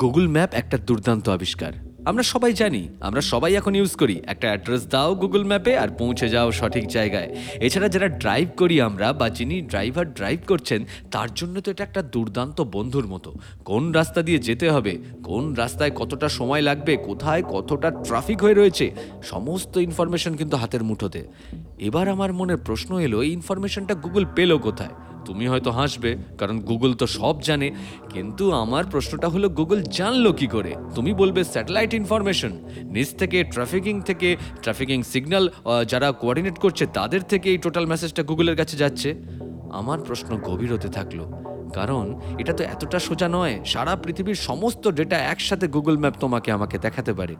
Google map একটা দুর্দান্ত আবিষ্কার। আমরা সবাই জানি, আমরা সবাই এখন ইউজ করি। একটা অ্যাড্রেস দাও গুগল ম্যাপে আর পৌঁছে যাও সঠিক জায়গায়। এছাড়া যারা ড্রাইভ করি আমরা বা যিনি ড্রাইভার ড্রাইভ করছেন, তার জন্য তো এটা একটা দুর্দান্ত বন্ধুর মতো। কোন রাস্তা দিয়ে যেতে হবে, কোন রাস্তায় কতটা সময় লাগবে, কোথায় কতটা ট্রাফিক হয়ে রয়েছে, সমস্ত ইনফরমেশন কিন্তু হাতের মুঠোতে। এবার আমার মনে প্রশ্ন এলো, এই ইনফরমেশনটা গুগল পেল কোথায়? তুমি হয়তো হাসবে, কারণ গুগল তো সব জানে, কিন্তু আমার প্রশ্নটা হলো, গুগল জানলো কি করে? তুমি বলবে স্যাটেলাইট ইনফরমেশন নিজ থেকে ট্রাফিকিং থেকে, ট্রাফিকিং সিগন্যাল যারা কোঅর্ডিনেট করছে তাদের থেকে এই টোটাল মেসেজটা গুগলের কাছে যাচ্ছে। আমার প্রশ্ন গভীর হতে থাকল, কারণ এটা তো এতটা সোজা নয়, সারা পৃথিবীর সমস্ত ডেটা একসাথে গুগল ম্যাপ তোমাকে আমাকে দেখাতে পারে।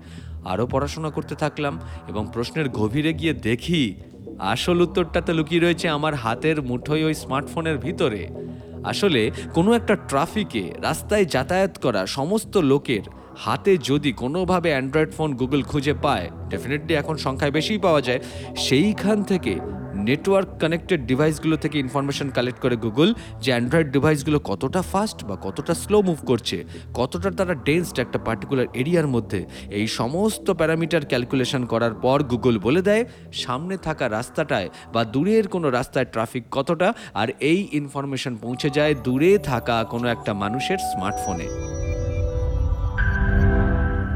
আরও পড়াশোনা করতে থাকলাম, এবং প্রশ্নের গভীরে গিয়ে দেখি আসল উত্তরটা তো লুকিয়ে রয়েছে আমার হাতের মুঠোয় ওই স্মার্টফোনের ভিতরে। আসলে কোনো একটা ট্রাফিকে রাস্তায় যাতায়াত করা সমস্ত লোকের হাতে যদি কোনোভাবে অ্যান্ড্রয়েড ফোন গুগল খুঁজে পায়, ডেফিনেটলি এখন সংখ্যায় বেশিই পাওয়া যায়, সেইখান থেকে নেটওয়ার্ক কানেক্টেড ডিভাইসগুলো থেকে ইনফরমেশন কালেক্ট করে গুগল যে অ্যান্ড্রয়েড ডিভাইসগুলো কতটা ফাস্ট বা কতটা স্লো মুভ করছে, কতটা তারা ডেন্সড একটা পার্টিকুলার এরিয়ার মধ্যে, এই সমস্ত প্যারামিটার ক্যালকুলেশন করার পর গুগল বলে দেয়, সামনে থাকা রাস্তাটায় বা দূরের কোনো রাস্তায় ট্রাফিক কতটা, আর এই ইনফরমেশন পৌঁছে যায় দূরে থাকা কোনো একটা মানুষের স্মার্টফোনে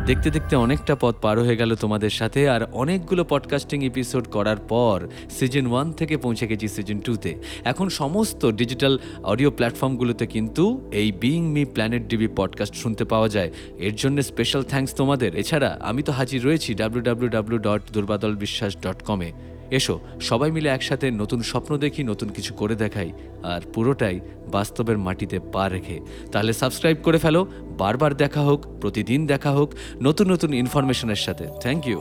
দেখতে দেখতে অনেকটা পথ পার হয়ে গেল তোমাদের সাথে, আর অনেকগুলো পডকাস্টিং এপিসোড করার পর সিজন ওয়ান থেকে পৌঁছে গেছি সিজন টুতে এখন সমস্ত ডিজিটাল অডিও প্ল্যাটফর্মগুলোতে কিন্তু এই Being Me Planet DB podcast শুনতে পাওয়া যায়। এর জন্য স্পেশাল থ্যাঙ্কস তোমাদের। এছাড়া আমি তো হাজির রয়েছি W W W dot Durbadal Biswas dot কমে এসো, সবাই মিলে একসাথে নতুন স্বপ্ন দেখি, নতুন কিছু করে দেখাই, আর পুরোটাই বাস্তবের মাটিতে পা রেখে। তাহলে সাবস্ক্রাইব করে ফেলো, বারবার দেখা হোক, প্রতিদিন দেখা হোক, নতুন নতুন ইনফরমেশনের সাথে। Thank you